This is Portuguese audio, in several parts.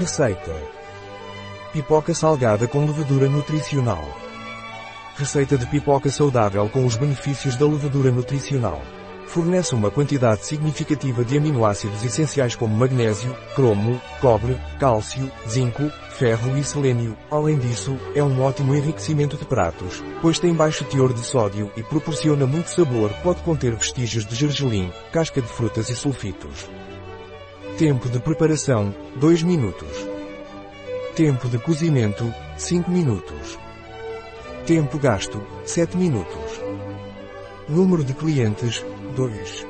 Receita. Pipoca salgada com levedura nutricional. Receita de pipoca saudável com os benefícios da levedura nutricional. Fornece uma quantidade significativa de aminoácidos essenciais como magnésio, cromo, cobre, cálcio, zinco, ferro e selênio. Além disso, é um ótimo enriquecimento de pratos, pois tem baixo teor de sódio e proporciona muito sabor. Pode conter vestígios de gergelim, casca de frutas e sulfitos. Tempo de preparação, 2 minutos. Tempo de cozimento, 5 minutos. Tempo gasto, 7 minutos. Número de clientes, 2.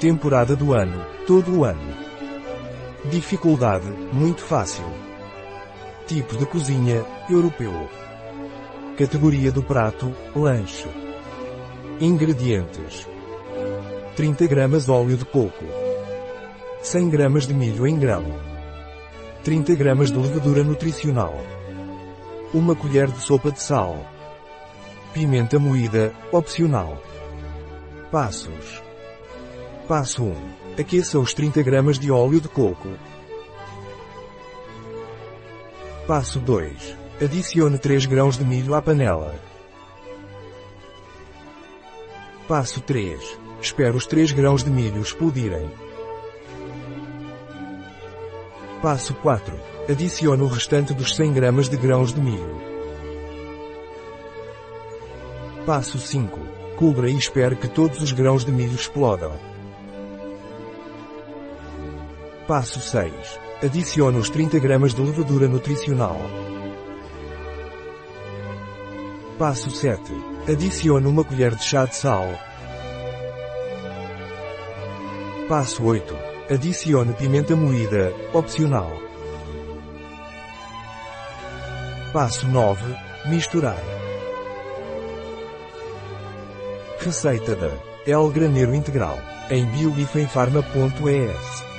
Temporada do ano, todo o ano. Dificuldade, muito fácil. Tipo de cozinha, europeu. Categoria do prato, lanche. Ingredientes. 30 gramas óleo de coco. 100 gramas de milho em grão. 30 gramas de levedura nutricional. Uma colher de sopa de sal. Pimenta moída, opcional. Passos. Passo 1. Aqueça os 30 gramas de óleo de coco. Passo 2. Adicione 3 grãos de milho à panela. Passo 3. Espere os 3 grãos de milho explodirem. Passo 4. Adicione o restante dos 100 gramas de grãos de milho. Passo 5. Cubra e espere que todos os grãos de milho explodam. Passo 6. Adicione os 30 gramas de levedura nutricional. Passo 7. Adicione uma colher de chá de sal. Passo 8. Adicione pimenta moída, opcional. Passo 9. Misturar. Receita da El Graneiro Integral, em biogifenfarma.es